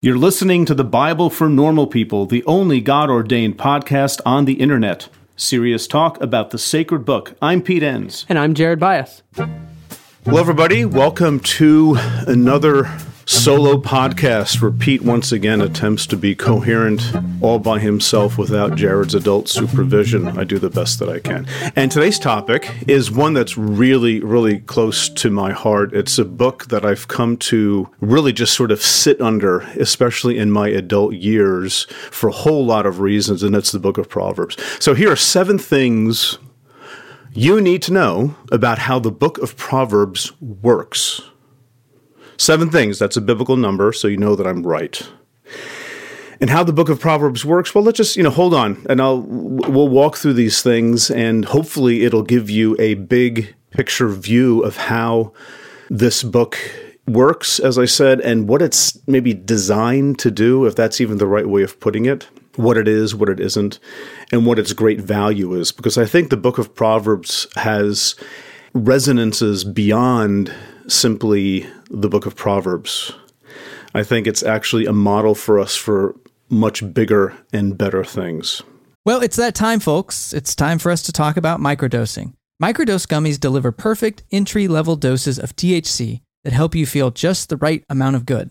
You're listening to the Bible for Normal People, the only God ordained podcast on the internet. Serious talk about the sacred book. I'm Pete Enns. And I'm Jared Byas. Hello, everybody. Welcome to another solo podcast where Pete once again attempts to be coherent all by himself without Jared's adult supervision. I do the best that I can. And today's topic is one that's really, really close to my heart. It's a book that I've come to really just sort of sit under, especially in my adult years, for a whole lot of reasons, and it's the book of Proverbs. So here are seven things you need to know about how the book of Proverbs works. Seven things, that's a biblical number, so you know that I'm right. And how the book of Proverbs works, well, let's just, you know, hold on and I'll we'll walk through these things and hopefully it'll give you a big picture view of how this book works, as I said, and what it's maybe designed to do, if that's even the right way of putting it, what it is, what it isn't, and what its great value is. Because I think the book of Proverbs has resonances beyond simply the book of Proverbs. I think it's actually a model for us for much bigger and better things. Well, it's that time, folks. It's time for us to talk about microdosing. Microdose gummies deliver perfect entry level doses of THC that help you feel just the right amount of good.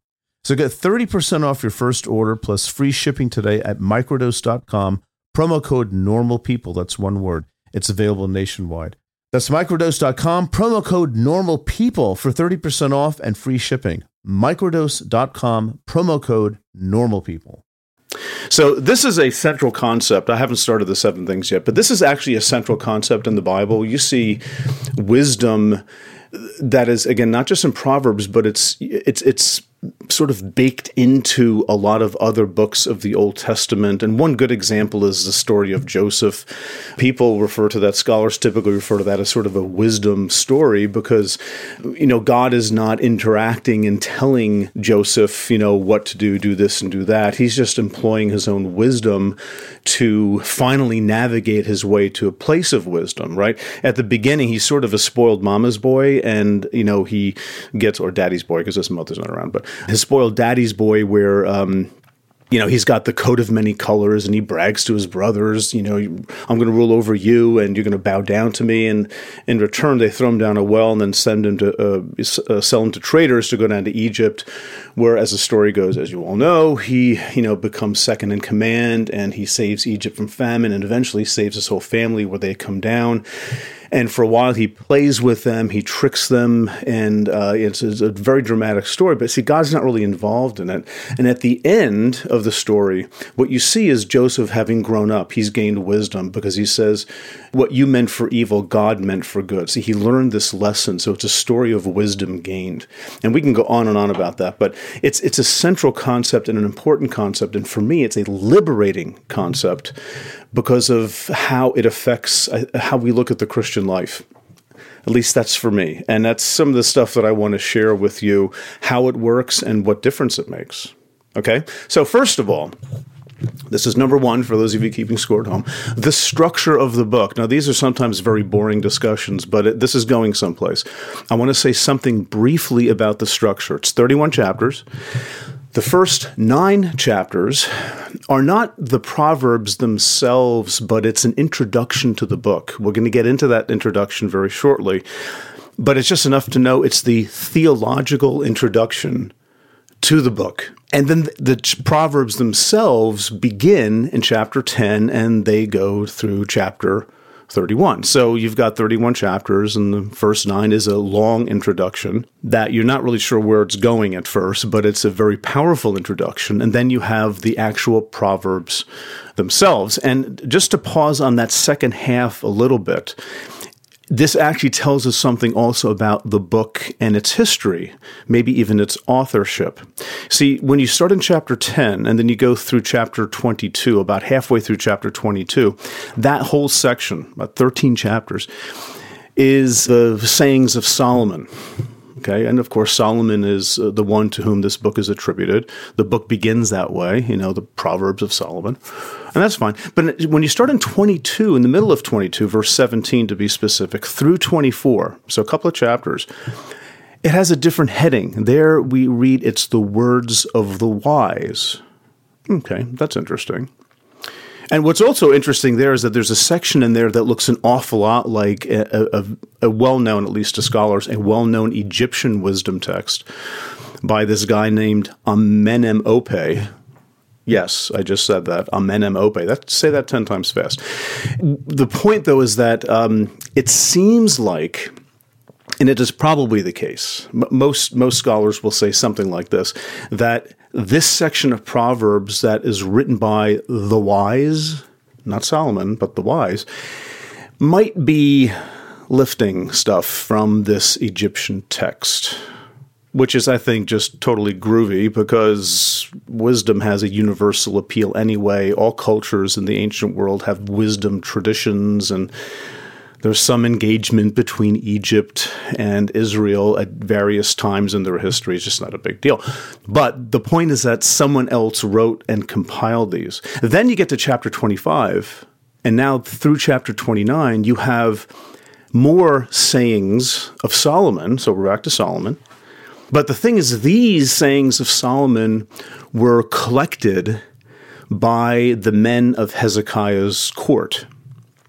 So get 30% off your first order plus free shipping today at microdose.com. Promo code normal people. That's one word. It's available nationwide. That's microdose.com. Promo code normal people for 30% off and free shipping. Microdose.com. Promo code normal people. So, this is a central concept. I haven't started the seven things yet, but this is actually a central concept in the Bible. You see wisdom that is again not just in Proverbs, but it's it's it's sort of baked into a lot of other books of the Old Testament. And one good example is the story of Joseph. People refer to that, scholars typically refer to that as sort of a wisdom story because, you know, God is not interacting and telling Joseph, you know, what to do, do this and do that. He's just employing his own wisdom to finally navigate his way to a place of wisdom, right? At the beginning, he's sort of a spoiled mama's boy and, you know, he gets, or daddy's boy because his mother's not around, but his spoiled daddy's boy, where um, you know, he's got the coat of many colors and he brags to his brothers, you know, I'm going to rule over you and you're going to bow down to me. And in return, they throw him down a well and then send him to uh, uh, sell him to traders to go down to Egypt, where, as the story goes, as you all know, he, you know, becomes second in command and he saves Egypt from famine and eventually saves his whole family where they come down. And for a while, he plays with them, he tricks them, and uh, it's, it's, a very dramatic story. But see, God's not really involved in it. And at the end of the story, what you see is Joseph having grown up. He's gained wisdom because he says, What you meant for evil, God meant for good. See, he learned this lesson. So it's a story of wisdom gained. And we can go on and on about that. But it's, it's a central concept and an important concept. And for me, it's a liberating concept because of how it affects uh, how we look at the Christian life. At least that's for me. And that's some of the stuff that I want to share with you how it works and what difference it makes. Okay? So, first of all, this is number one for those of you keeping score at home. The structure of the book. Now, these are sometimes very boring discussions, but it, this is going someplace. I want to say something briefly about the structure. It's 31 chapters. The first nine chapters are not the Proverbs themselves, but it's an introduction to the book. We're going to get into that introduction very shortly, but it's just enough to know it's the theological introduction to the book. And then the Proverbs themselves begin in chapter 10 and they go through chapter 31. So you've got 31 chapters, and the first nine is a long introduction that you're not really sure where it's going at first, but it's a very powerful introduction. And then you have the actual Proverbs themselves. And just to pause on that second half a little bit, this actually tells us something also about the book and its history, maybe even its authorship. See, when you start in chapter 10 and then you go through chapter 22, about halfway through chapter 22, that whole section, about 13 chapters, is the sayings of Solomon. Okay, and of course, Solomon is uh, the one to whom this book is attributed. The book begins that way, you know, the Proverbs of Solomon, and that's fine. But when you start in 22, in the middle of 22, verse 17 to be specific, through 24, so a couple of chapters, it has a different heading. There we read it's the words of the wise. Okay, that's interesting. And what's also interesting there is that there's a section in there that looks an awful lot like a, a, a well known, at least to scholars, a well known Egyptian wisdom text by this guy named Amenemope. Yes, I just said that. Amenemope. That, say that 10 times fast. The point, though, is that um, it seems like and it is probably the case. Most most scholars will say something like this: that this section of Proverbs that is written by the wise, not Solomon, but the wise, might be lifting stuff from this Egyptian text, which is, I think, just totally groovy because wisdom has a universal appeal anyway. All cultures in the ancient world have wisdom traditions and there's some engagement between Egypt and Israel at various times in their history. It's just not a big deal. But the point is that someone else wrote and compiled these. Then you get to chapter 25, and now through chapter 29, you have more sayings of Solomon. So we're back to Solomon. But the thing is, these sayings of Solomon were collected by the men of Hezekiah's court.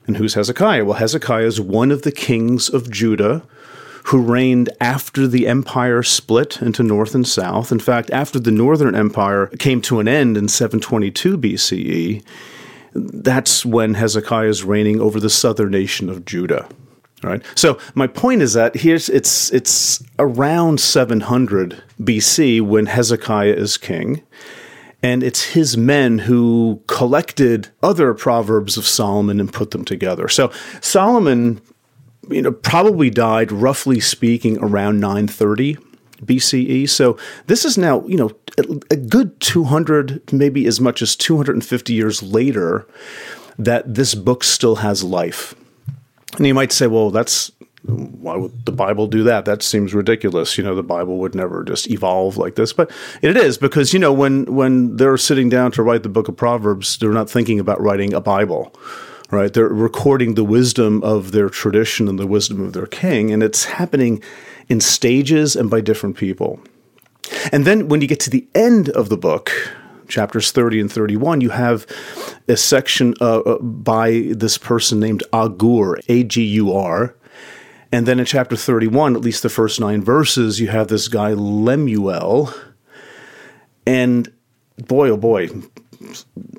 And who's Hezekiah? Well, Hezekiah is one of the kings of Judah who reigned after the empire split into north and south. In fact, after the northern empire came to an end in 722 BCE, that's when Hezekiah is reigning over the southern nation of Judah. All right. So my point is that here's it's it's around 700 BC when Hezekiah is king. And it's his men who collected other proverbs of Solomon and put them together. So Solomon, you know, probably died roughly speaking around 930 BCE. So this is now, you know, a good 200, maybe as much as 250 years later that this book still has life. And you might say, well, that's why would the Bible do that? That seems ridiculous. You know, the Bible would never just evolve like this, but it is because you know when when they're sitting down to write the book of Proverbs, they're not thinking about writing a Bible, right? They're recording the wisdom of their tradition and the wisdom of their king, and it's happening in stages and by different people. And then when you get to the end of the book, chapters 30 and 31, you have a section uh, uh by this person named Agur, A G U R and then in chapter 31, at least the first nine verses, you have this guy, Lemuel. And boy, oh boy,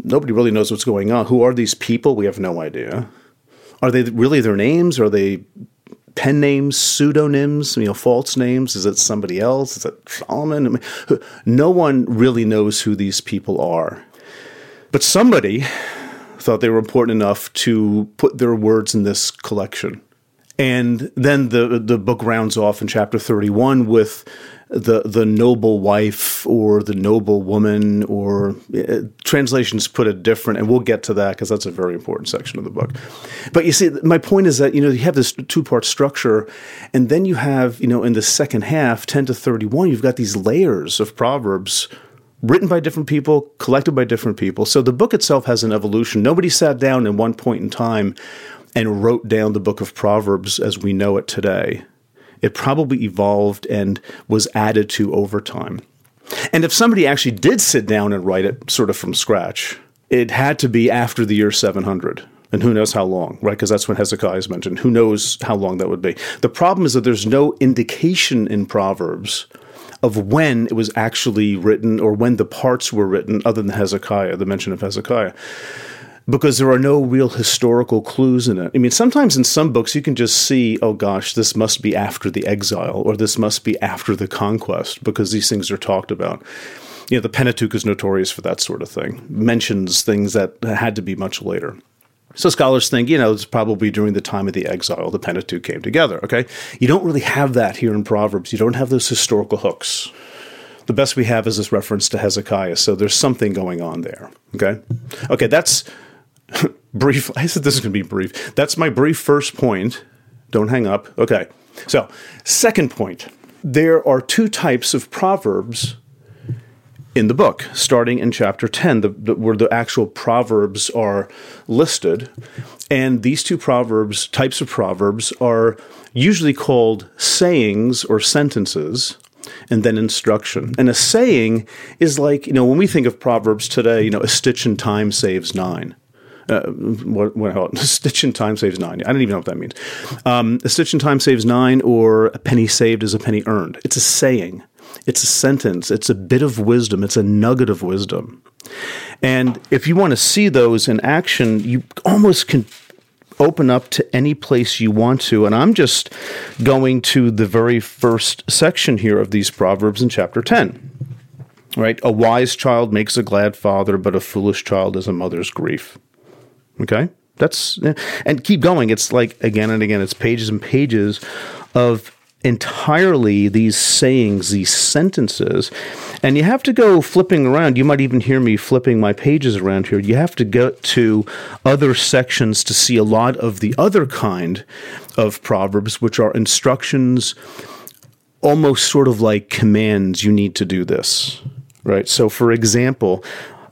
nobody really knows what's going on. Who are these people? We have no idea. Are they really their names? Are they pen names, pseudonyms, you know, false names? Is it somebody else? Is it Solomon? I mean, no one really knows who these people are. But somebody thought they were important enough to put their words in this collection. And then the the book rounds off in chapter 31 with the the noble wife or the noble woman or uh, translations put it different and we'll get to that because that's a very important section of the book. But you see my point is that you know you have this two part structure and then you have you know in the second half 10 to 31 you've got these layers of proverbs written by different people collected by different people. So the book itself has an evolution. Nobody sat down in one point in time and wrote down the book of Proverbs as we know it today. It probably evolved and was added to over time. And if somebody actually did sit down and write it sort of from scratch, it had to be after the year 700. And who knows how long, right? Because that's when Hezekiah is mentioned. Who knows how long that would be? The problem is that there's no indication in Proverbs of when it was actually written or when the parts were written, other than Hezekiah, the mention of Hezekiah because there are no real historical clues in it. I mean, sometimes in some books you can just see, oh gosh, this must be after the exile or this must be after the conquest because these things are talked about. You know, the Pentateuch is notorious for that sort of thing, mentions things that had to be much later. So scholars think, you know, it's probably during the time of the exile the Pentateuch came together, okay? You don't really have that here in Proverbs. You don't have those historical hooks. The best we have is this reference to Hezekiah, so there's something going on there, okay? Okay, that's brief. I said this is going to be brief. That's my brief first point. Don't hang up. Okay. So, second point. There are two types of proverbs in the book, starting in chapter 10, the, the, where the actual proverbs are listed. And these two proverbs, types of proverbs, are usually called sayings or sentences and then instruction. And a saying is like, you know, when we think of proverbs today, you know, a stitch in time saves nine. Uh, what, what a stitch in time saves nine. I don't even know what that means. Um, a stitch in time saves nine, or a penny saved is a penny earned. It's a saying. It's a sentence. It's a bit of wisdom. It's a nugget of wisdom. And if you want to see those in action, you almost can open up to any place you want to. And I'm just going to the very first section here of these Proverbs in chapter 10. Right? A wise child makes a glad father, but a foolish child is a mother's grief. Okay? That's and keep going. It's like again and again, it's pages and pages of entirely these sayings, these sentences. And you have to go flipping around. You might even hear me flipping my pages around here. You have to go to other sections to see a lot of the other kind of proverbs, which are instructions, almost sort of like commands you need to do this. Right. So, for example,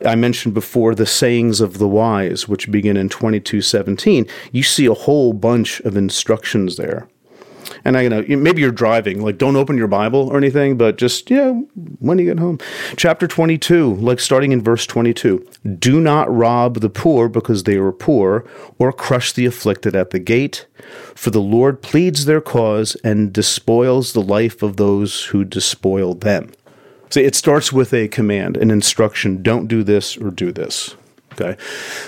I mentioned before the sayings of the wise, which begin in 2217. You see a whole bunch of instructions there. And I you know maybe you're driving, like don't open your Bible or anything, but just yeah, when you get home. Chapter 22, like starting in verse 22. Do not rob the poor because they are poor, or crush the afflicted at the gate, for the Lord pleads their cause and despoils the life of those who despoil them. See, it starts with a command, an instruction, don't do this or do this. Okay.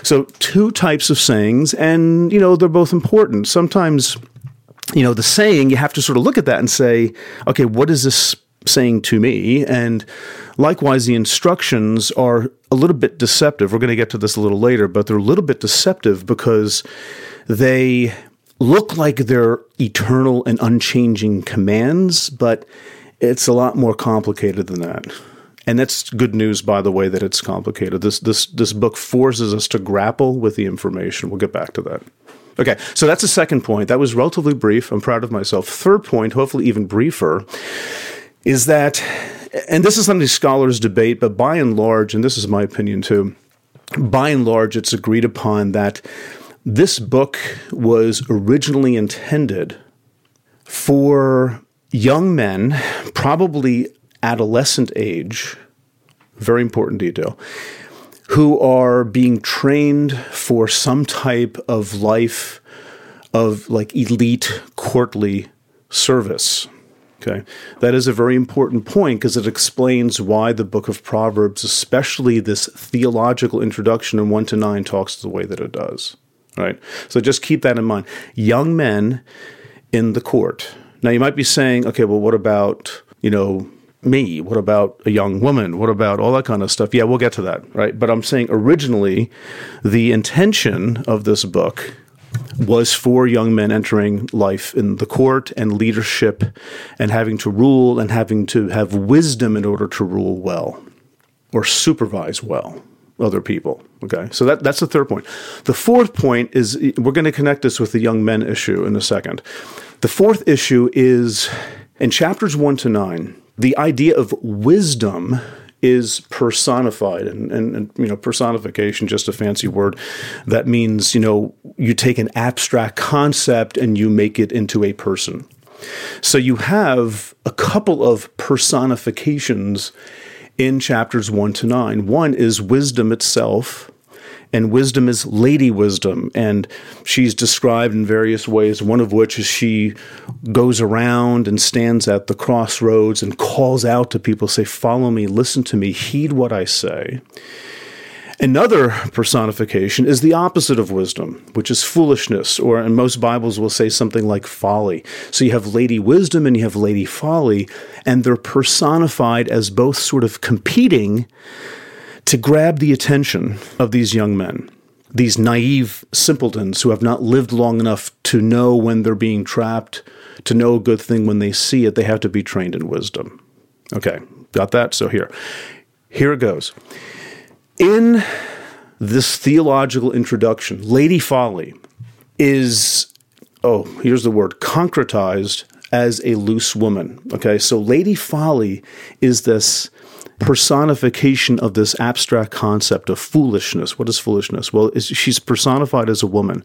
So two types of sayings, and you know, they're both important. Sometimes you know, the saying, you have to sort of look at that and say, okay, what is this saying to me? And likewise, the instructions are a little bit deceptive. We're going to get to this a little later, but they're a little bit deceptive because they look like they're eternal and unchanging commands, but it's a lot more complicated than that. And that's good news, by the way, that it's complicated. This this this book forces us to grapple with the information. We'll get back to that. Okay, so that's the second point. That was relatively brief. I'm proud of myself. Third point, hopefully even briefer, is that, and this is something scholars debate, but by and large, and this is my opinion too, by and large, it's agreed upon that this book was originally intended for young men, probably adolescent age, very important detail, who are being trained for some type of life of like elite courtly service. Okay. That is a very important point because it explains why the book of Proverbs, especially this theological introduction in 1 to 9, talks the way that it does. Right? So just keep that in mind. Young men in the court. Now you might be saying, okay, well, what about, you know, me? What about a young woman? What about all that kind of stuff? Yeah, we'll get to that, right? But I'm saying originally, the intention of this book was for young men entering life in the court and leadership and having to rule and having to have wisdom in order to rule well or supervise well other people. Okay, so that, that's the third point. The fourth point is we're going to connect this with the young men issue in a second. The fourth issue is in chapters one to nine the idea of wisdom is personified and, and, and, you know personification just a fancy word that means you know you take an abstract concept and you make it into a person so you have a couple of personifications in chapters 1 to 9 one is wisdom itself and wisdom is Lady Wisdom. And she's described in various ways, one of which is she goes around and stands at the crossroads and calls out to people, say, Follow me, listen to me, heed what I say. Another personification is the opposite of wisdom, which is foolishness, or in most Bibles will say something like folly. So you have Lady Wisdom and you have Lady Folly, and they're personified as both sort of competing to grab the attention of these young men. these naive simpletons who have not lived long enough to know when they're being trapped, to know a good thing when they see it. They have to be trained in wisdom. Okay, got that? So here, here it goes. In this theological introduction, Lady Folly is, oh, here's the word, concretized as a loose woman. Okay, so Lady Folly is this personification of this abstract concept of foolishness. What is foolishness? Well, she's personified as a woman.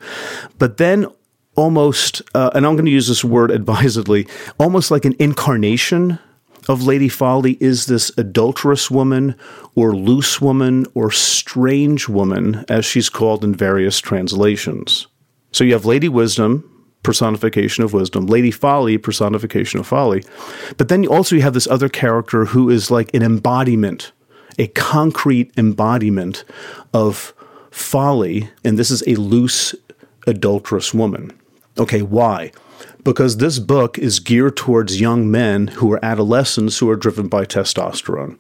But then almost, uh, and I'm going to use this word advisedly, almost like an incarnation of Lady Folly is this adulterous woman or loose woman or strange woman, as she's called in various translations. So you have Lady Wisdom, personification of wisdom, Lady Folly, personification of folly. But then also you have this other character who is like an embodiment, a concrete embodiment of folly, and this is a loose, adulterous woman. Okay, why? Because this book is geared towards young men who are adolescents who are driven by testosterone.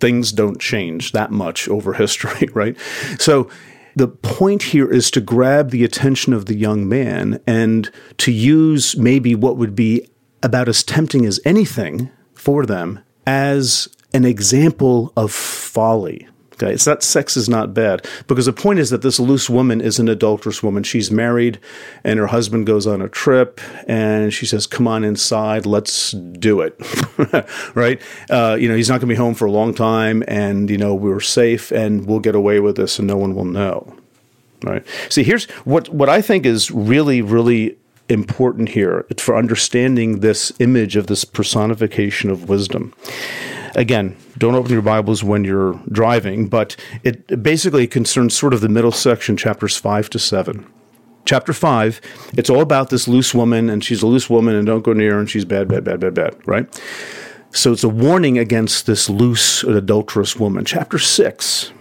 Things don't change that much over history, right? So the point here is to grab the attention of the young man and to use maybe what would be about as tempting as anything for them as an example of folly. Okay, it's not sex is not bad because the point is that this loose woman is an adulterous woman. She's married, and her husband goes on a trip, and she says, "Come on inside, let's do it." right? Uh, you know, he's not going to be home for a long time, and you know we're safe, and we'll get away with this, and no one will know. Right? See, here's what what I think is really, really important here for understanding this image of this personification of wisdom again, don't open your Bibles when you're driving, but it basically concerns sort of the middle section, chapters 5 to 7. Chapter 5, it's all about this loose woman, and she's a loose woman, and don't go near her, and she's bad, bad, bad, bad, bad, right? So it's a warning against this loose, adulterous woman. Chapter 6,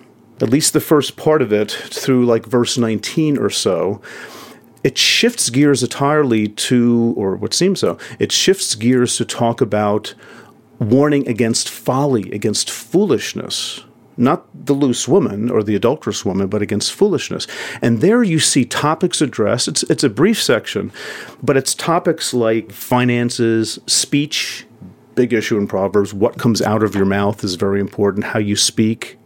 at least the first part of it, through like verse 19 or so, it shifts gears entirely to, or what seems so, it shifts gears to talk about warning against folly, against foolishness. Not the loose woman or the adulterous woman, but against foolishness. And there you see topics addressed. It's, it's a brief section, but it's topics like finances, speech, big issue in Proverbs. What comes out of your mouth is very important, how you speak,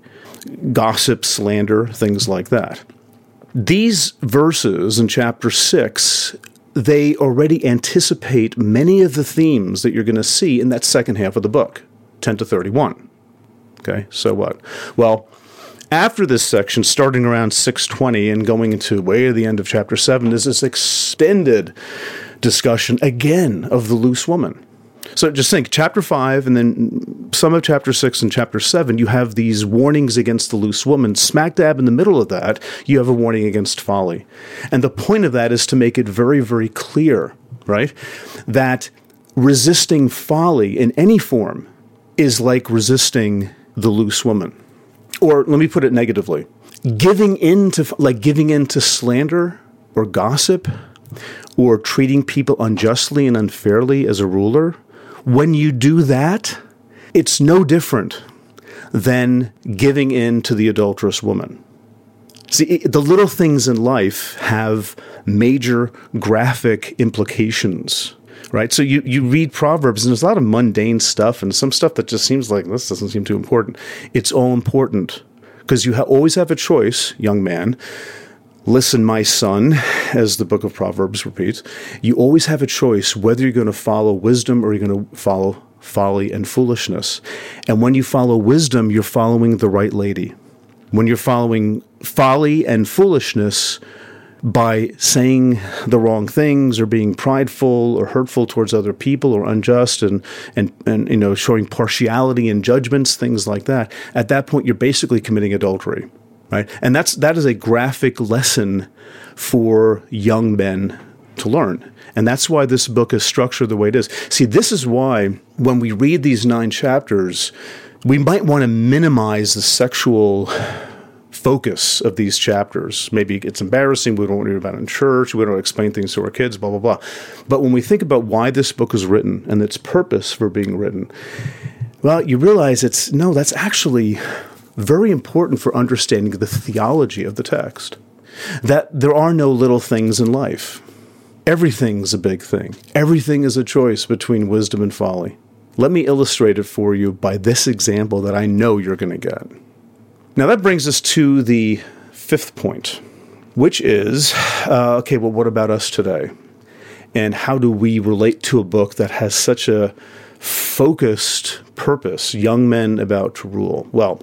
gossip, slander, things like that. These verses in chapter 6 they already anticipate many of the themes that you're going to see in that second half of the book, 10 to 31. Okay, so what? Well, after this section, starting around 620 and going into way at the end of chapter 7, is this extended discussion again of the loose woman. So just think chapter 5 and then some of chapter 6 and chapter 7, you have these warnings against the loose woman. Smack dab in the middle of that, you have a warning against folly. And the point of that is to make it very, very clear, right? That resisting folly in any form is like resisting the loose woman. Or let me put it negatively giving in to, like giving in to slander or gossip or treating people unjustly and unfairly as a ruler when you do that, it's no different than giving in to the adulterous woman. See, the little things in life have major graphic implications, right? So you, you read Proverbs, and there's a lot of mundane stuff and some stuff that just seems like this doesn't seem too important. It's all important because you ha- always have a choice, young man. Listen, my son, as the book of Proverbs repeats, you always have a choice whether you're going to follow wisdom or you're going to follow folly and foolishness. And when you follow wisdom, you're following the right lady. When you're following folly and foolishness by saying the wrong things or being prideful or hurtful towards other people or unjust and, and, and you know showing partiality in judgments, things like that, at that point you're basically committing adultery right? And that's that is a graphic lesson for young men to learn. And that's why this book is structured the way it is. See, this is why when we read these nine chapters, we might want to minimize the sexual focus of these chapters. Maybe it's embarrassing. We don't want to read about it in church. We don't explain things to our kids, blah, blah, blah. But when we think about why this book is written and its purpose for being written, well, you realize it's no, that's actually very important for understanding the theology of the text. that there are no little things in life. Everything's a big thing. Everything is a choice between wisdom and folly. Let me illustrate it for you by this example that I know you're going to get. Now, that brings us to the fifth point, which is uh, okay, well, what about us today? And how do we relate to a book that has such a focused purpose, young men about to rule? Well,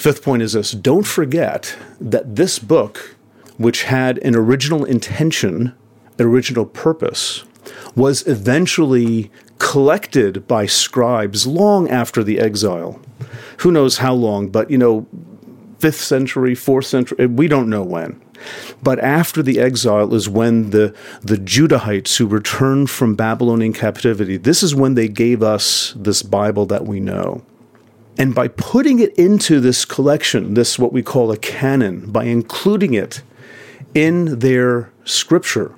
fifth point is this don't forget that this book, which had an original intention an original purpose was eventually collected by scribes long after the exile. Who knows how long, but you know, 5th century, 4th century, eh, we don't know when. But after the exile is when the, the Judahites who returned from Babylonian captivity, this is when they gave us this Bible that we know. And by putting it into this collection, this what we call a canon, by including it in their scripture,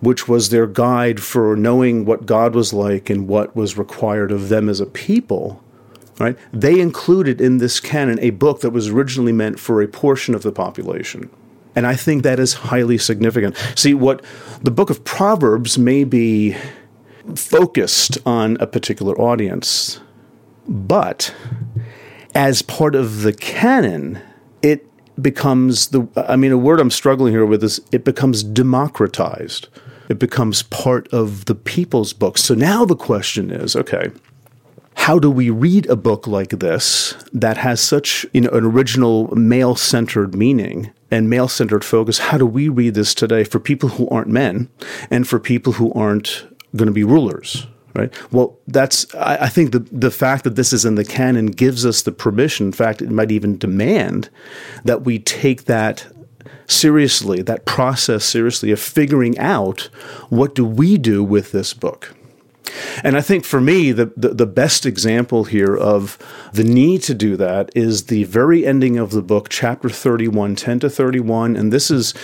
which was their guide for knowing what God was like and what was required of them as a people, right? They included in this canon a book that was originally meant for a portion of the population. And I think that is highly significant. See, what the book of Proverbs may be focused on a particular audience, but as part of the canon, it becomes the I mean a word I'm struggling here with is it becomes democratized it becomes part of the people's book. So now the question is okay, how do we read a book like this that has such you know, an original male centered meaning and male centered focus? How do we read this today for people who aren't men and for people who aren't going to be rulers? Right. Well, that's. I, I think the the fact that this is in the canon gives us the permission. In fact, it might even demand that we take that seriously, that process seriously of figuring out what do we do with this book. And I think for me, the, the, the, best example here of the need to do that is the very ending of the book, chapter 31, 10 to 31. And this is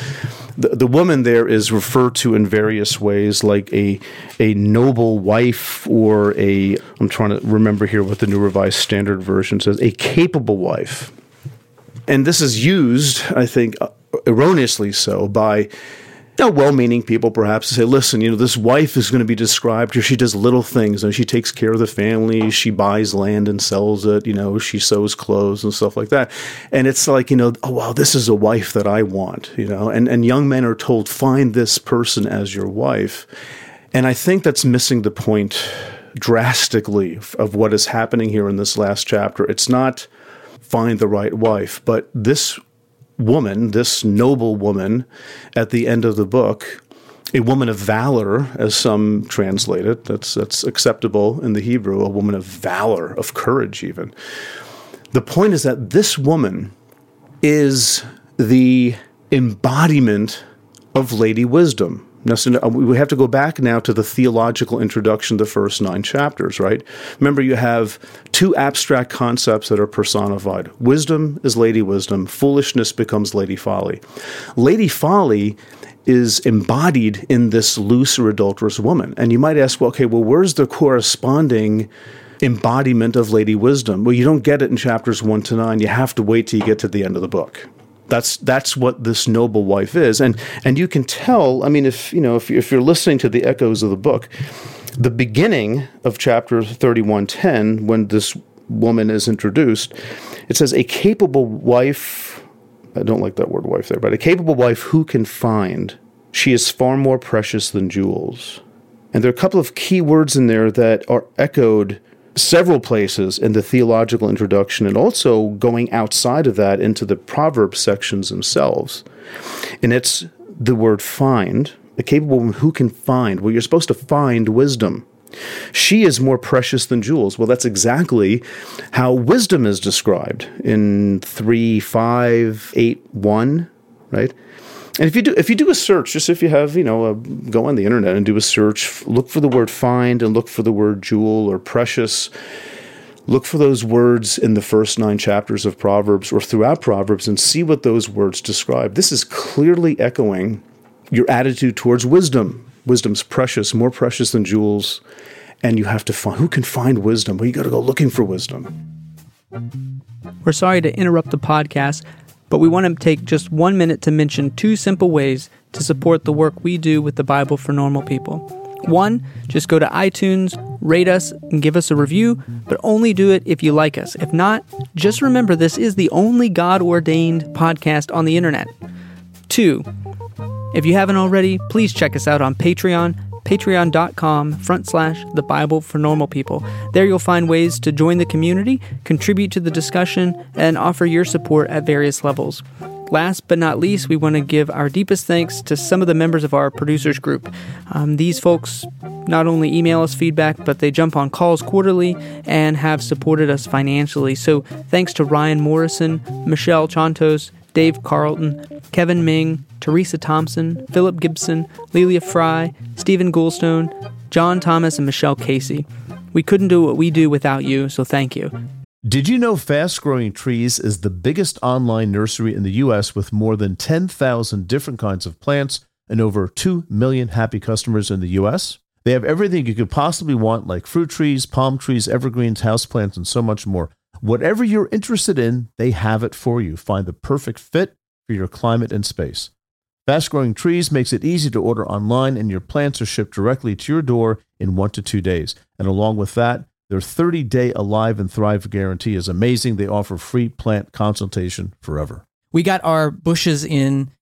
the, the woman there is referred to in various ways, like a, a noble wife, or a, I'm trying to remember here what the New Revised Standard Version says, a capable wife. And this is used, I think, erroneously so by you know, well-meaning people perhaps say, listen, you know, this wife is going to be described here. She does little things. and she takes care of the family. She buys land and sells it. You know, she sews clothes and stuff like that. And it's like, you know, oh wow, this is a wife that I want. You know, and and young men are told, find this person as your wife. And I think that's missing the point drastically of what is happening here in this last chapter. It's not find the right wife, but this woman, this noble woman, at the end of the book, a woman of valor, as some translate it, that's, that's acceptable in the Hebrew, a woman of valor, of courage, even. The point is that this woman is the embodiment of Lady Wisdom. Now, so we have to go back now to the theological introduction, the first nine chapters, right? Remember, you have two abstract concepts that are personified. Wisdom is Lady Wisdom, foolishness becomes Lady Folly. Lady Folly is embodied in this loose or adulterous woman. And you might ask, well, okay, well, where's the corresponding embodiment of Lady Wisdom? Well, you don't get it in chapters one to nine. You have to wait till you get to the end of the book. That's that's what this noble wife is, and and you can tell. I mean, if you know, if if you're listening to the echoes of the book, the beginning of chapter thirty one ten, when this woman is introduced, it says a capable wife. I don't like that word wife there, but a capable wife who can find. She is far more precious than jewels. And there are a couple of key words in there that are echoed several places in the theological introduction and also going outside of that into the proverb sections themselves. And it's the word find, a capable woman who can find. Well, you're supposed to find wisdom. She is more precious than jewels. Well, that's exactly how wisdom is described in 3, 5, 8, 1, right? And if you do if you do a search, just if you have you know a, go on the internet and do a search, look for the word find and look for the word jewel or precious. Look for those words in the first nine chapters of Proverbs or throughout Proverbs and see what those words describe. This is clearly echoing your attitude towards wisdom. Wisdom's precious, more precious than jewels, and you have to find who can find wisdom. Well, you got to go looking for wisdom. We're sorry to interrupt the podcast but we want to take just one minute to mention two simple ways to support the work we do with the Bible for normal people. One, just go to iTunes, rate us, and give us a review, but only do it if you like us. If not, just remember this is the only God ordained podcast on the internet. Two, if you haven't already, please check us out on Patreon patreon.com front slash the Bible for normal people. There you'll find ways to join the community, contribute to the discussion, and offer your support at various levels. Last but not least, we want to give our deepest thanks to some of the members of our producers group. Um, these folks not only email us feedback, but they jump on calls quarterly and have supported us financially. So thanks to Ryan Morrison, Michelle Chantos, Dave Carlton, Kevin Ming, Teresa Thompson, Philip Gibson, Lelia Fry, Stephen Goulstone, John Thomas, and Michelle Casey. We couldn't do what we do without you, so thank you. Did you know Fast Growing Trees is the biggest online nursery in the U.S. with more than 10,000 different kinds of plants and over 2 million happy customers in the U.S.? They have everything you could possibly want, like fruit trees, palm trees, evergreens, houseplants, and so much more. Whatever you're interested in, they have it for you. Find the perfect fit for your climate and space. Fast Growing Trees makes it easy to order online, and your plants are shipped directly to your door in one to two days. And along with that, their 30 day Alive and Thrive guarantee is amazing. They offer free plant consultation forever. We got our bushes in,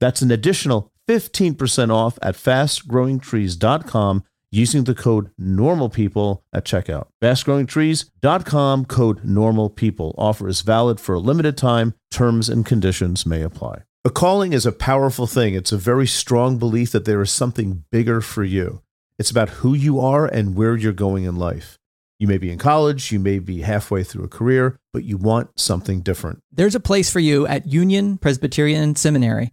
That's an additional 15% off at fastgrowingtrees.com using the code NORMALPEOPLE at checkout. Fastgrowingtrees.com code NORMALPEOPLE. Offer is valid for a limited time. Terms and conditions may apply. A calling is a powerful thing. It's a very strong belief that there is something bigger for you. It's about who you are and where you're going in life. You may be in college, you may be halfway through a career, but you want something different. There's a place for you at Union Presbyterian Seminary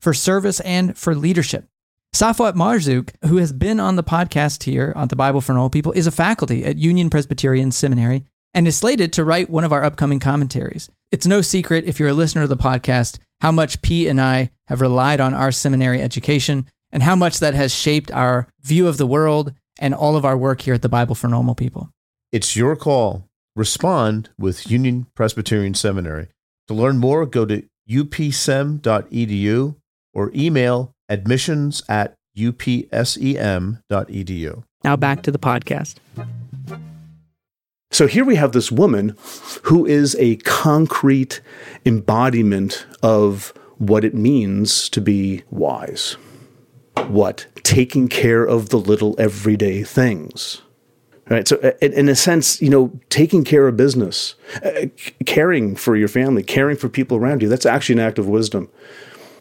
for service and for leadership. Safwat Marzouk, who has been on the podcast here on the Bible for Normal People, is a faculty at Union Presbyterian Seminary and is slated to write one of our upcoming commentaries. It's no secret, if you're a listener of the podcast, how much P and I have relied on our seminary education and how much that has shaped our view of the world and all of our work here at the Bible for Normal People. It's your call. Respond with Union Presbyterian Seminary. To learn more, go to upsem.edu or email admissions at upsem.edu. Now back to the podcast. So here we have this woman who is a concrete embodiment of what it means to be wise. What? Taking care of the little everyday things. Right. So, uh, in a sense, you know, taking care of business, uh, caring for your family, caring for people around you, that's actually an act of wisdom.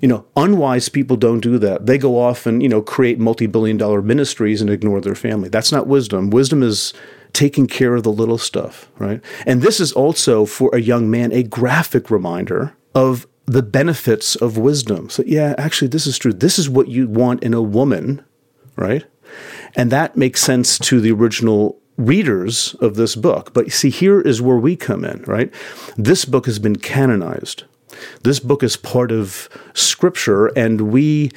You know, unwise people don't do that. They go off and, you know, create multi billion dollar ministries and ignore their family. That's not wisdom. Wisdom is taking care of the little stuff, right? And this is also for a young man a graphic reminder of the benefits of wisdom. So, yeah, actually, this is true. This is what you want in a woman, right? And that makes sense to the original readers of this book. But see, here is where we come in, right? This book has been canonized. This book is part of Scripture, and we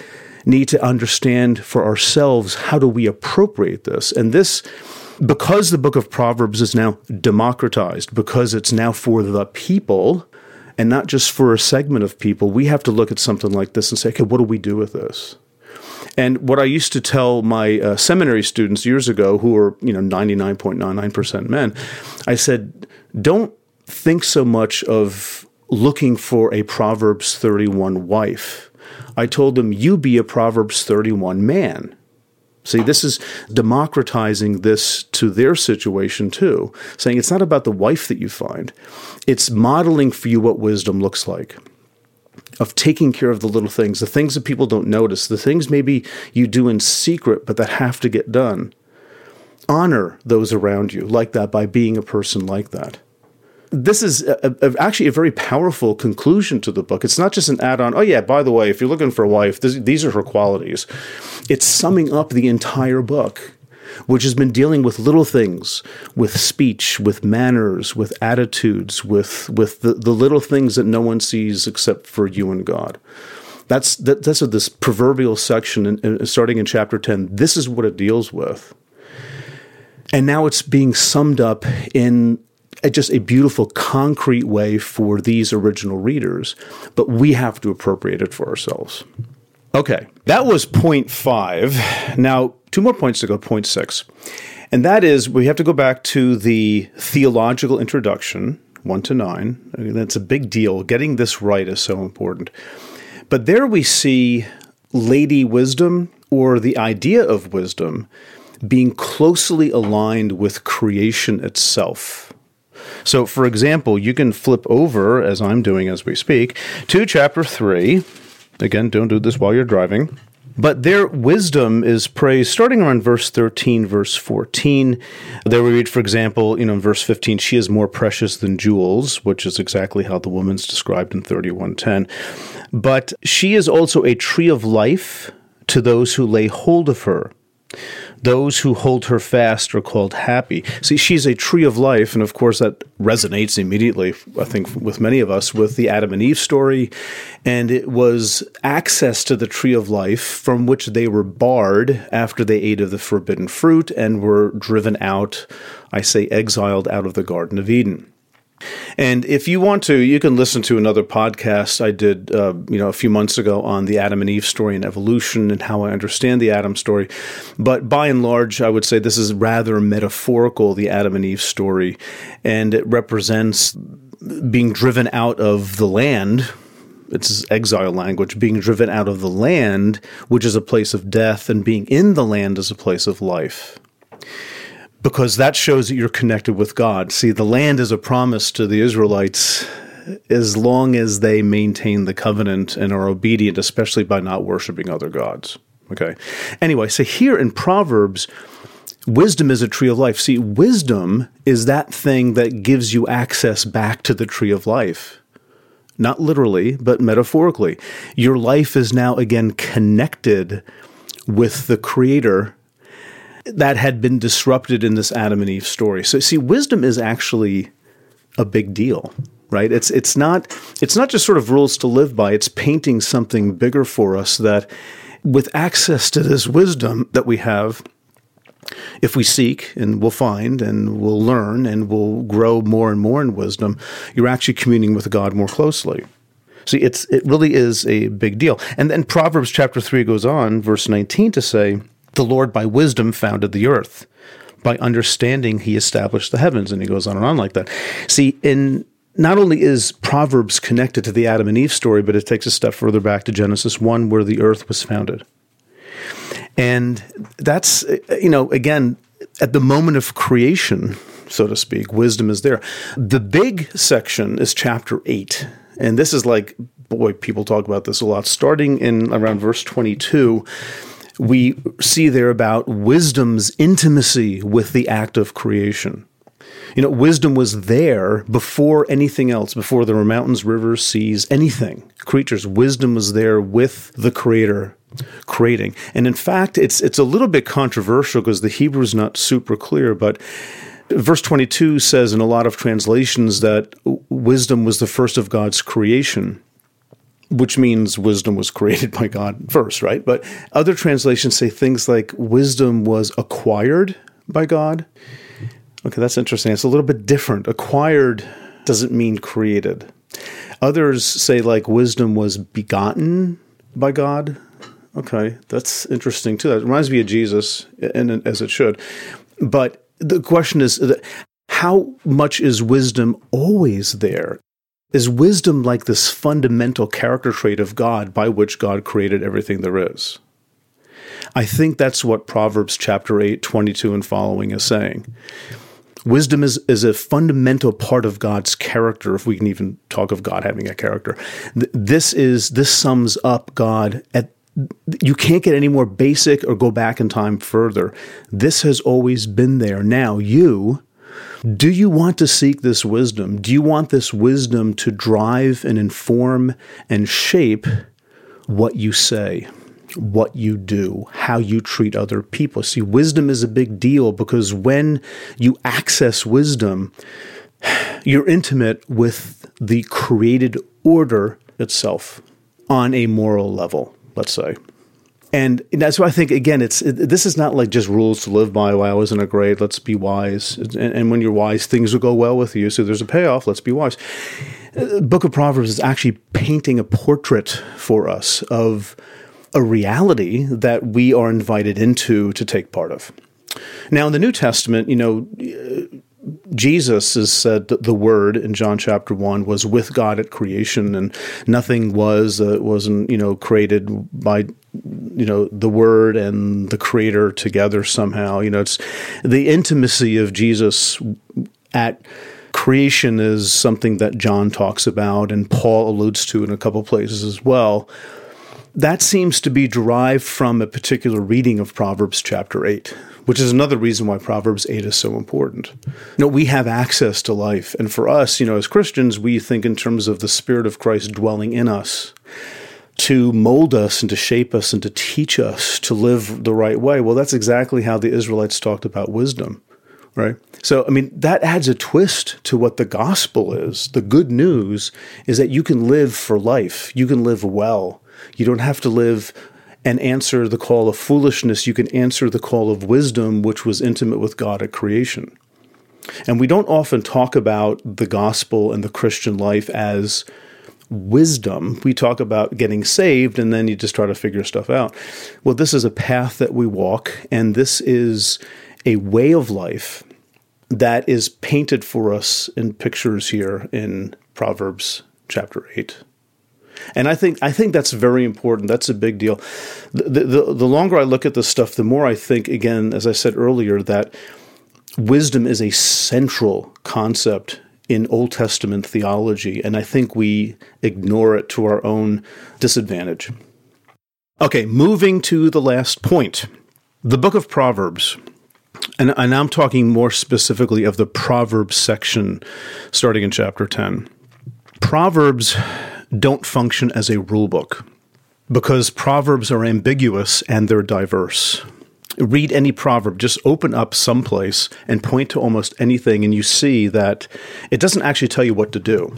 need to understand for ourselves how do we appropriate this. And this, because the book of Proverbs is now democratized, because it's now for the people and not just for a segment of people, we have to look at something like this and say, okay, what do we do with this? And what I used to tell my uh, seminary students years ago, who were you know ninety nine point nine nine percent men, I said, don't think so much of looking for a Proverbs thirty one wife. I told them, You be a Proverbs 31 man. See, this is democratizing this to their situation too, saying it's not about the wife that you find, it's modeling for you what wisdom looks like. Of taking care of the little things, the things that people don't notice, the things maybe you do in secret but that have to get done. Honor those around you like that by being a person like that this is a, a, actually a very powerful conclusion to the book. It's not just an add on, oh, yeah, by the way, if you're looking for a wife, this, these are her qualities. It's summing up the entire book, which has been dealing with little things, with speech, with manners, with attitudes, with, with the, the little things that no one sees except for you and God. That's, that, that's this proverbial section in, in, starting in chapter 10. This is what it deals with. And now it's being summed up in just a beautiful concrete way for these original readers, but we have to appropriate it for ourselves. Okay, that was point five. Now, two more points to go, point six. And that is we have to go back to the theological introduction, one to nine. I mean, that's a big deal. Getting this right is so important. But there we see Lady Wisdom or the idea of wisdom being closely aligned with creation itself. So, for example, you can flip over, as I'm doing as we speak, to chapter 3. Again, don't do this while you're driving. But there wisdom is praised starting around verse 13, verse 14. There we read, for example, you know, in verse 15, she is more precious than jewels, which is exactly how the woman's described in 3110. But she is also a tree of life to those who lay hold of her. Those who hold her fast are called happy. See, she's a tree of life, and of course, that resonates immediately, I think, with many of us with the Adam and Eve story. And it was access to the tree of life from which they were barred after they ate of the forbidden fruit and were driven out, I say, exiled out of the Garden of Eden. And if you want to, you can listen to another podcast I did, uh, you know, a few months ago on the Adam and Eve story and evolution and how I understand the Adam story. But by and large, I would say this is rather metaphorical, the Adam and Eve story, and it represents being driven out of the land. It's exile language, being driven out of the land, which is a place of death, and being in the land is a place of life because that shows that you're connected with God. See, the land is a promise to the Israelites as long as they maintain the covenant and are obedient, especially by not worshiping other gods. Okay. Anyway, so here in Proverbs, wisdom is a tree of life. See, wisdom is that thing that gives you access back to the tree of life. Not literally, but metaphorically. Your life is now again connected with the Creator that had been disrupted in this Adam and Eve story. So see, wisdom is actually a big deal, right? It's it's not it's not just sort of rules to live by. It's painting something bigger for us that with access to this wisdom that we have, if we seek and we'll find and we'll learn and we'll grow more and more in wisdom, you're actually communing with God more closely. See, it's it really is a big deal. And then Proverbs chapter three goes on, verse nineteen, to say, the Lord by wisdom founded the earth. By understanding, he established the heavens. And he goes on and on like that. See, in not only is Proverbs connected to the Adam and Eve story, but it takes a step further back to Genesis 1, where the earth was founded. And that's, you know, again, at the moment of creation, so to speak, wisdom is there. The big section is chapter 8. And this is like, boy, people talk about this a lot. Starting in around verse 22, we see there about wisdom's intimacy with the act of creation. You know, wisdom was there before anything else, before there were mountains, rivers, seas, anything, creatures. Wisdom was there with the Creator creating. And in fact, it's it's a little bit controversial because the Hebrew is not super clear, but verse 22 says in a lot of translations that wisdom was the first of God's creation which means wisdom was created by God first, right? But other translations say things like wisdom was acquired by God. Okay, that's interesting. It's a little bit different. Acquired doesn't mean created. Others say like wisdom was begotten by God. Okay, that's interesting too. That reminds me of Jesus, and as it should. But the question is, how much is wisdom always there? Is wisdom like this fundamental character trait of God by which God created everything there is? I think that's what Proverbs chapter 8, 22 and following is saying. Wisdom is, is a fundamental part of God's character, if we can even talk of God having a character. This is this sums up God at you can't get any more basic or go back in time further. This has always been there. Now, you, do you want to seek this wisdom? Do you want this wisdom to drive and inform and shape what you say? what you do, how you treat other people. See, wisdom is a big deal because when you access wisdom, you're intimate with the created order itself on a moral level, let's say. And that's why I think again, it's it, this is not like just rules to live by. Well, I wasn't a great? Let's be wise. And, and, when you're wise, things will go well with you. So there's a payoff. Let's be wise. Uh, Book of Proverbs is actually painting a portrait for us of a reality that we are invited into to take part of. Now, in the New Testament, you know, Jesus is said that the Word in John chapter one was with God at creation, and nothing was uh, wasn't you know created by you know the Word and the Creator together somehow. You know, it's the intimacy of Jesus at creation is something that John talks about, and Paul alludes to in a couple places as well that seems to be derived from a particular reading of Proverbs chapter 8, which is another reason why Proverbs 8 is so important. You know, we have access to life. And for us, you know, as Christians, we think in terms of the Spirit of Christ dwelling in us to mold us and to shape us and to teach us to live the right way. Well, that's exactly how the Israelites talked about wisdom, right? So, I mean, that adds a twist to what the gospel is. The good news is that you can live for life, you can live well you don't have to live and answer the call of foolishness. You can answer the call of wisdom, which was intimate with God at creation. And we don't often talk about the gospel and the Christian life as wisdom. We talk about getting saved and then you just try to figure stuff out. Well, this is a path that we walk, and this is a way of life that is painted for us in pictures here in Proverbs chapter 8. And I think I think that's very important. That's a big deal. The, the, the longer I look at this stuff, the more I think, again, as I said earlier, that wisdom is a central concept in Old Testament theology, and I think we ignore it to our own disadvantage. Okay, moving to the last point. The book of Proverbs, and, and I'm talking more specifically of the Proverbs section starting in chapter 10. Proverbs don't function as a rule book because proverbs are ambiguous and they're diverse. Read any proverb, just open up someplace and point to almost anything, and you see that it doesn't actually tell you what to do.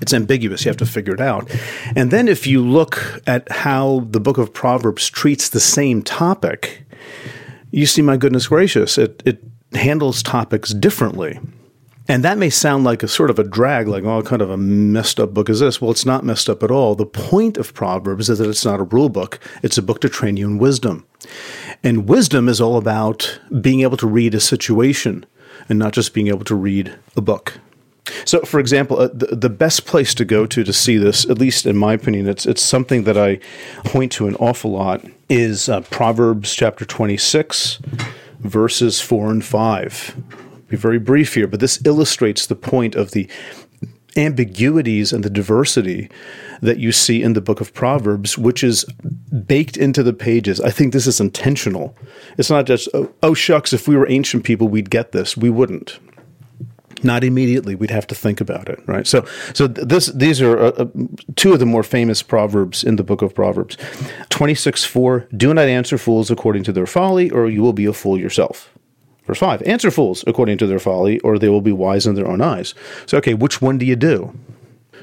It's ambiguous. You have to figure it out. And then, if you look at how the book of Proverbs treats the same topic, you see, my goodness gracious, it, it handles topics differently. And that may sound like a sort of a drag, like, oh, kind of a messed up book is this? Well, it's not messed up at all. The point of Proverbs is that it's not a rule book, it's a book to train you in wisdom. And wisdom is all about being able to read a situation and not just being able to read a book. So, for example, uh, the, the best place to go to to see this, at least in my opinion, it's it's something that I point to an awful lot, is uh, Proverbs chapter 26, verses 4 and 5 be very brief here, but this illustrates the point of the ambiguities and the diversity that you see in the book of Proverbs, which is baked into the pages. I think this is intentional. It's not just, oh, oh, shucks, if we were ancient people, we'd get this. We wouldn't. Not immediately. We'd have to think about it, right? So, so this these are uh, uh two of the more famous proverbs in the book of Proverbs. Twenty six four. Do not answer fools according to their folly, or you will be a fool yourself. Verse 5 Answer fools according to their folly, or they will be wise in their own eyes. So, okay, which one do you do?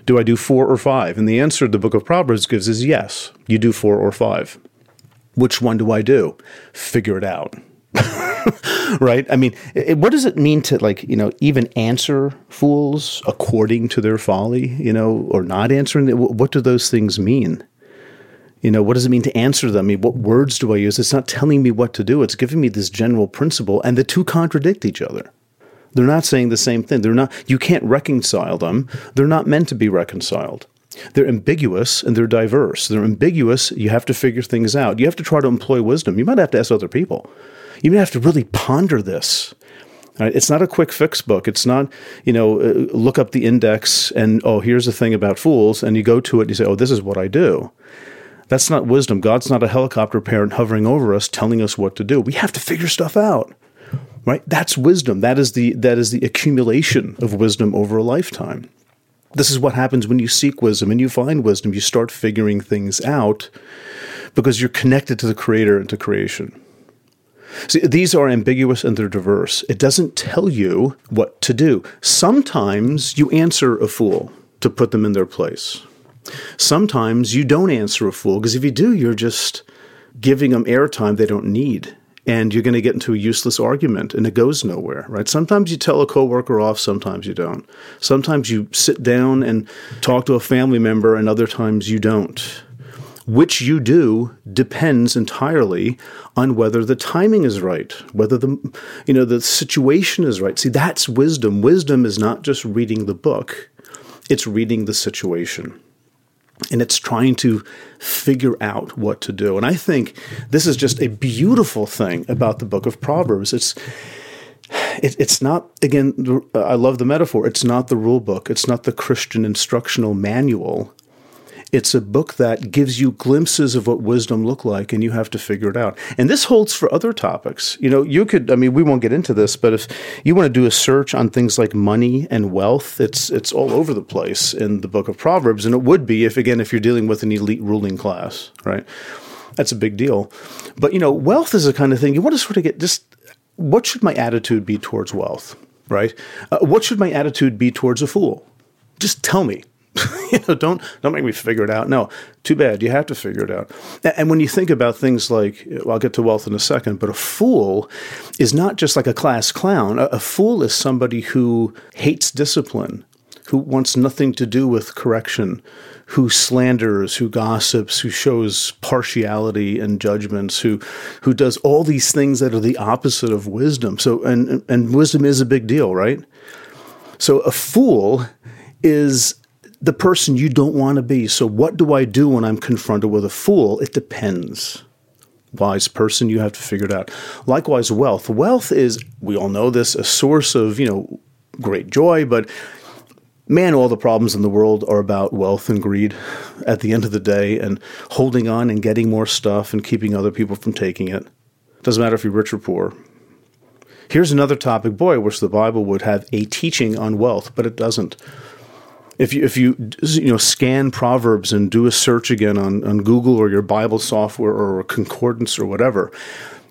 Do I do four or five? And the answer the book of Proverbs gives is yes, you do four or five. Which one do I do? Figure it out. right? I mean, it, what does it mean to, like, you know, even answer fools according to their folly, you know, or not answering? What do those things mean? You know, what does it mean to answer them? I mean, what words do I use? It's not telling me what to do. It's giving me this general principle, and the two contradict each other. They're not saying the same thing. They're not you can't reconcile them. They're not meant to be reconciled. They're ambiguous and they're diverse. They're ambiguous, you have to figure things out. You have to try to employ wisdom. You might have to ask other people. You might have to really ponder this. Right? It's not a quick fix book. It's not, you know, uh, look up the index and, oh, here's the thing about fools. And you go to it and you say, oh, this is what I do. That's not wisdom. God's not a helicopter parent hovering over us telling us what to do. We have to figure stuff out. Right? That's wisdom. That is the that is the accumulation of wisdom over a lifetime. This is what happens when you seek wisdom and you find wisdom. You start figuring things out because you're connected to the creator and to creation. See, these are ambiguous and they're diverse. It doesn't tell you what to do. Sometimes you answer a fool to put them in their place. Sometimes you don't answer a fool because if you do, you're just giving them airtime they don't need. And you're going to get into a useless argument and it goes nowhere, right? Sometimes you tell a coworker off, sometimes you don't. Sometimes you sit down and talk to a family member, and other times you don't which you do depends entirely on whether the timing is right whether the you know the situation is right see that's wisdom wisdom is not just reading the book it's reading the situation and it's trying to figure out what to do. And i think this is just a beautiful thing about the book of proverbs. It's it, it's not again i love the metaphor. It's not the rule book. It's not the christian instructional manual it's a book that gives you glimpses of what wisdom look like, and you have to figure it out. And this holds for other topics. You know, you could. I mean, we won't get into this, but if you want to do a search on things like money and wealth, it's it's all over the place in the book of Proverbs, and it would be if again if you're dealing with an elite ruling class, right? That's a big deal. But you know, wealth is a kind of thing you want to sort of get just. What should my attitude be towards wealth? Right? Uh, what should my attitude be towards a fool? Just tell me you know, don't don't make me figure it out. No, too bad. You have to figure it out. And when you think about things like, well, I'll get to wealth in a second, but a fool is not just like a class clown. A, a fool is somebody who hates discipline, who wants nothing to do with correction, who slanders, who gossips, who shows partiality and judgments, who who does all these things that are the opposite of wisdom. So, and and wisdom is a big deal, right? So, a fool is the person you don't want to be. So, what do I do when I'm confronted with a fool? It depends. Wise person, you have to figure it out. Likewise, wealth. Wealth is, we all know this, a source of, you know, great joy, but man, all the problems in the world are about wealth and greed at the end of the day and holding on and getting more stuff and keeping other people from taking it. Doesn't matter if you're rich or poor. Here's another topic, boy, I wish the Bible would have a teaching on wealth, but it doesn't if you if you you know scan proverbs and do a search again on, on Google or your Bible software or concordance or whatever,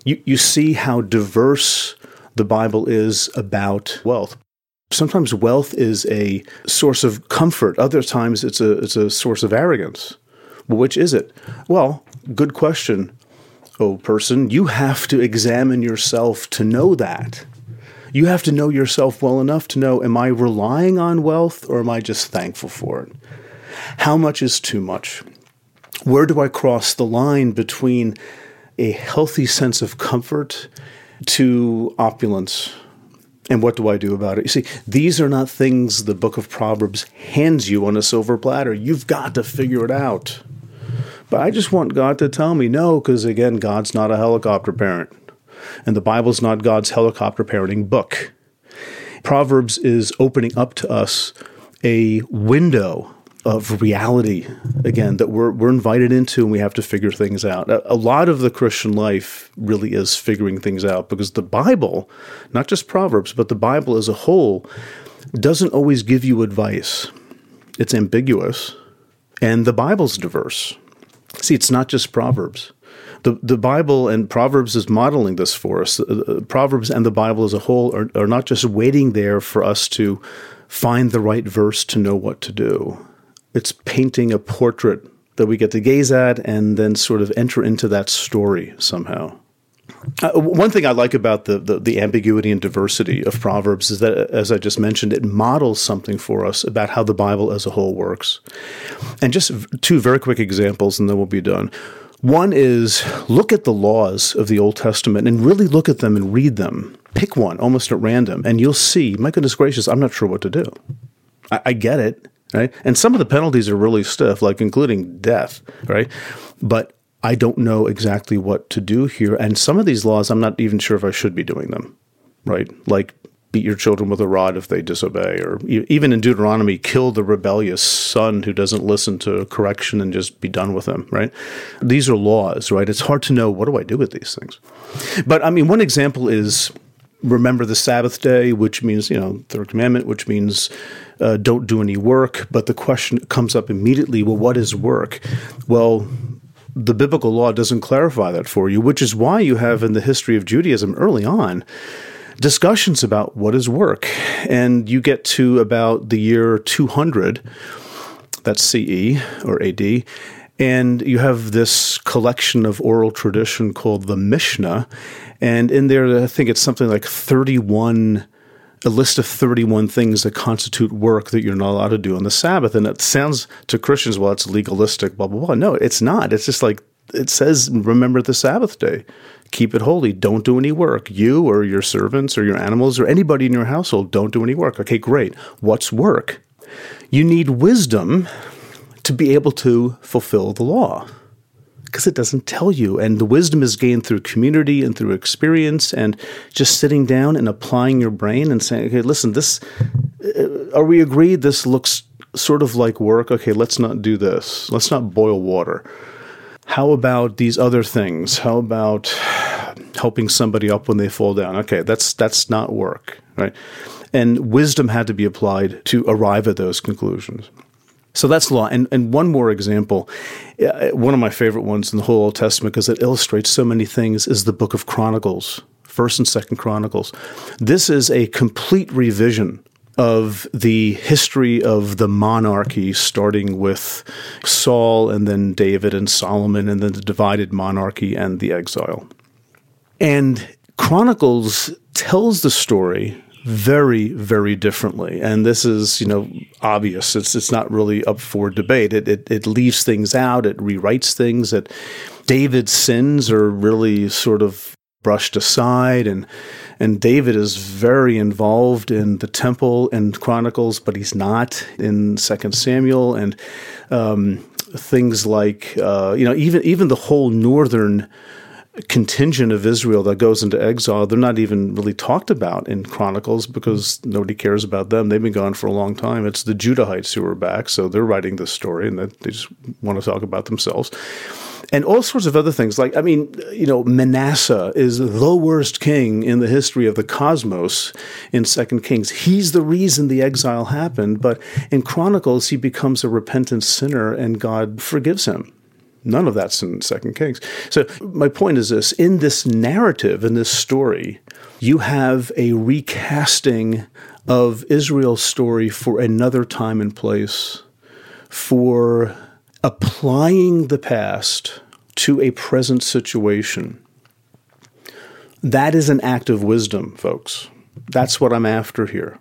you, you see how diverse the Bible is about wealth. Sometimes wealth is a source of comfort. Other times it's a it's a source of arrogance. Well, which is it? Well, good question, oh person. You have to examine yourself to know that. You have to know yourself well enough to know am I relying on wealth or am I just thankful for it? How much is too much? Where do I cross the line between a healthy sense of comfort to opulence? And what do I do about it? You see, these are not things the book of Proverbs hands you on a silver platter. You've got to figure it out. But I just want God to tell me no, because again, God's not a helicopter parent and the Bible's not God's helicopter parenting book. Proverbs is opening up to us a window of reality again that we're we're invited into and we have to figure things out. A, a, lot of the Christian life really is figuring things out because the Bible, not just Proverbs, but the Bible as a whole doesn't always give you advice. It's ambiguous and the Bible's diverse. See, it's not just Proverbs the the Bible and Proverbs is modeling this for us. Uh, Proverbs and the Bible as a whole are, are not just waiting there for us to find the right verse to know what to do. It's painting a portrait that we get to gaze at and then sort of enter into that story somehow. Uh, one thing I like about the, the, the ambiguity and diversity of Proverbs is that, as I just mentioned, it models something for us about how the Bible as a whole works. And just two very quick examples, and then we'll be done. One is look at the laws of the Old Testament and really look at them and read them. Pick one almost at random, and you'll see, my goodness gracious, I'm not sure what to do. I, I get it, right? And some of the penalties are really stiff, like including death, right? But I don't know exactly what to do here. And some of these laws, I'm not even sure if I should be doing them, right? Like beat your children with a rod if they disobey, or even in Deuteronomy, kill the rebellious son who doesn't listen to correction and just be done with him, right? These are laws, right? It's hard to know what do I do with these things. But I mean, one example is remember the Sabbath day, which means, you know, third commandment, which means uh, don't do any work. But the question comes up immediately well, what is work? Well, the biblical law doesn't clarify that for you, which is why you have in the history of Judaism early on discussions about what is work. And you get to about the year 200, that's CE or AD, and you have this collection of oral tradition called the Mishnah. And in there, I think it's something like 31 a list of 31 things that constitute work that you're not allowed to do on the Sabbath. And it sounds to Christians, well, it's legalistic, blah, blah, blah. No, it's not. It's just like it says, remember the Sabbath day keep it holy. Don't do any work. You or your servants or your animals or anybody in your household, don't do any work. Okay, great. What's work? You need wisdom to be able to fulfill the law because it doesn't tell you. And the wisdom is gained through community and through experience and just sitting down and applying your brain and saying, okay, listen, this, uh, are we agreed this looks sort of like work? Okay, let's not do this. Let's not boil water. How about these other things? How about helping somebody up when they fall down? Okay, that's that's not work, right? And wisdom had to be applied to arrive at those conclusions. So that's law. And, and one more example, uh, one of my favorite ones in the whole Old Testament because it illustrates so many things is the book of Chronicles, First and Second Chronicles. This is a complete revision of the history of the monarchy, starting with Saul and then David and Solomon, and then the divided monarchy and the exile. And Chronicles tells the story very, very differently. And this is, you know, obvious. It's it's not really up for debate. It it, it leaves things out. It rewrites things. That David's sins are really sort of brushed aside and and David is very involved in the temple and Chronicles, but he's not in Second Samuel and um, things like uh, you know even even the whole northern contingent of Israel that goes into exile, they're not even really talked about in Chronicles because nobody cares about them. They've been gone for a long time. It's the Judahites who are back, so they're writing this story and they just want to talk about themselves and all sorts of other things. Like, I mean, you know, Manasseh is the worst king in the history of the cosmos in Second Kings. He's the reason the exile happened, but in Chronicles, he becomes a repentant sinner and God forgives him. None of that's in Second Kings. So my point is this: in this narrative, in this story, you have a recasting of Israel's story for another time and place, for applying the past to a present situation. That is an act of wisdom, folks. That's what I'm after here.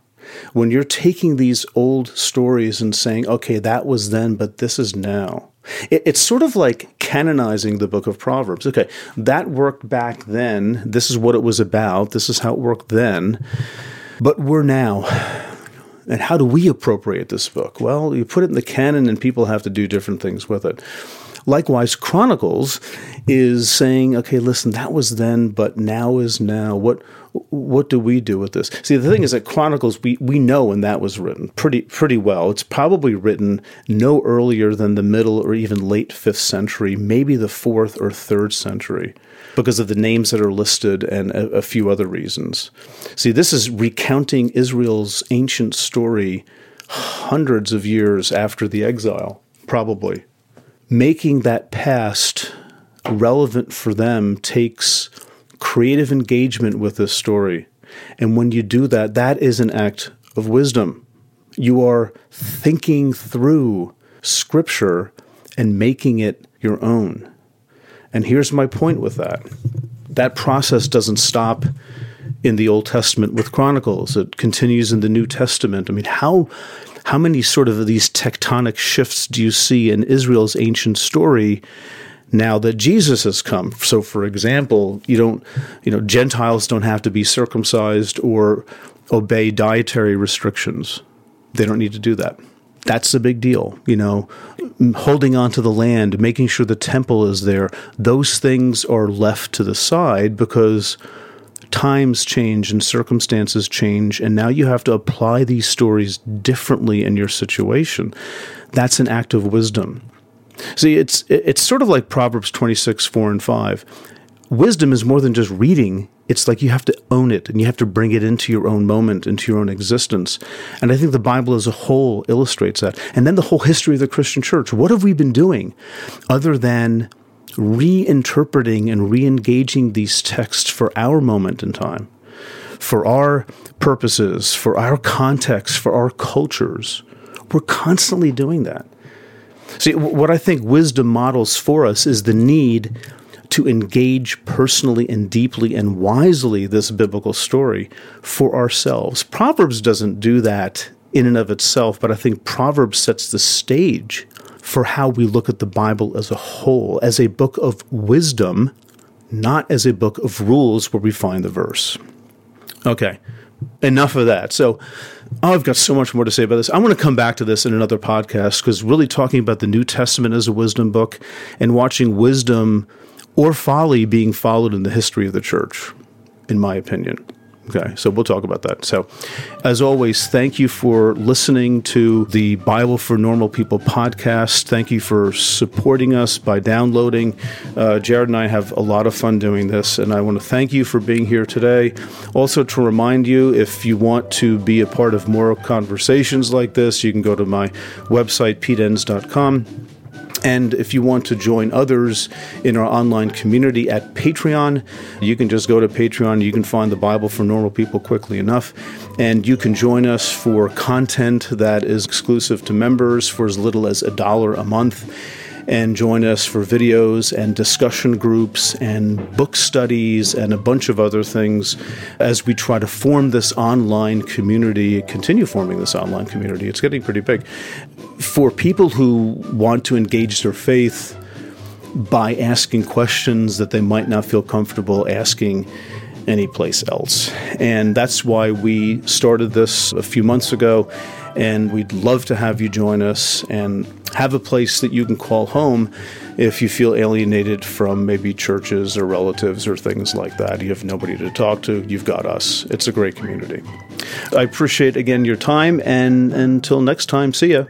When you're taking these old stories and saying, okay, that was then, but this is now. It's sort of like canonizing the book of Proverbs. Okay, that worked back then. This is what it was about. This is how it worked then. But we're now. And how do we appropriate this book? Well, you put it in the canon and people have to do different things with it. Likewise, Chronicles is saying, okay, listen, that was then, but now is now. What what do we do with this? See, the thing is that Chronicles, we, we know when that was written pretty pretty well. It's probably written no earlier than the middle or even late fifth century, maybe the fourth or third century, because of the names that are listed and a, a few other reasons. See, this is recounting Israel's ancient story hundreds of years after the exile, probably making that past relevant for them takes creative engagement with this story. And when you do that, that is an act of wisdom. You are thinking through scripture and making it your own. And here's my point with that that process doesn't stop in the Old Testament with Chronicles, it continues in the New Testament. I mean, how how many sort of these tectonic shifts do you see in Israel's ancient story now that Jesus has come. So, for example, you don't, you know, Gentiles don't have to be circumcised or obey dietary restrictions. They don't need to do that. That's a big deal, you know, holding on to the land, making sure the temple is there. Those things are left to the side because times change and circumstances change, and now you have to apply these stories differently in your situation. That's an act of wisdom. See, it's it's sort of like Proverbs 26, 4 and 5. Wisdom is more than just reading. It's like you have to own it and you have to bring it into your own moment, into your own existence. And I think the Bible as a whole illustrates that. And then the whole history of the Christian church. What have we been doing other than reinterpreting and re-engaging these texts for our moment in time, for our purposes, for our context, for our cultures? We're constantly doing that. See, what I think wisdom models for us is the need to engage personally and deeply and wisely this biblical story for ourselves. Proverbs doesn't do that in and of itself, but I think Proverbs sets the stage for how we look at the Bible as a whole, as a book of wisdom, not as a book of rules where we find the verse. Okay, enough of that. So, oh, I've got so much more to say about this. I want to come back to this in another podcast because really talking about the New Testament as a wisdom book and watching wisdom or folly being followed in the history of the church, in my opinion. Okay, so we'll talk about that. So, as always, thank you for listening to the Bible for Normal People podcast. Thank you for supporting us by downloading. Uh, Jared and I have a lot of fun doing this, and I want to thank you for being here today. Also, to remind you, if you want to be a part of more conversations like this, you can go to my website, peteenns.com and if you want to join others in our online community at Patreon, you can just go to Patreon. You can find the Bible for Normal People quickly enough. And you can join us for content that is exclusive to members for as little as a dollar a month and join us for videos and discussion groups and book studies and a bunch of other things as we try to form this online community, continue forming this online community. It's getting pretty big. For people who want to engage their faith by asking questions that they might not feel comfortable asking anyplace else. And that's why we started this a few months ago. And we'd love to have you join us and have a place that you can call home if you feel alienated from maybe churches or relatives or things like that. You have nobody to talk to, you've got us. It's a great community. I appreciate again your time and until next time, see ya.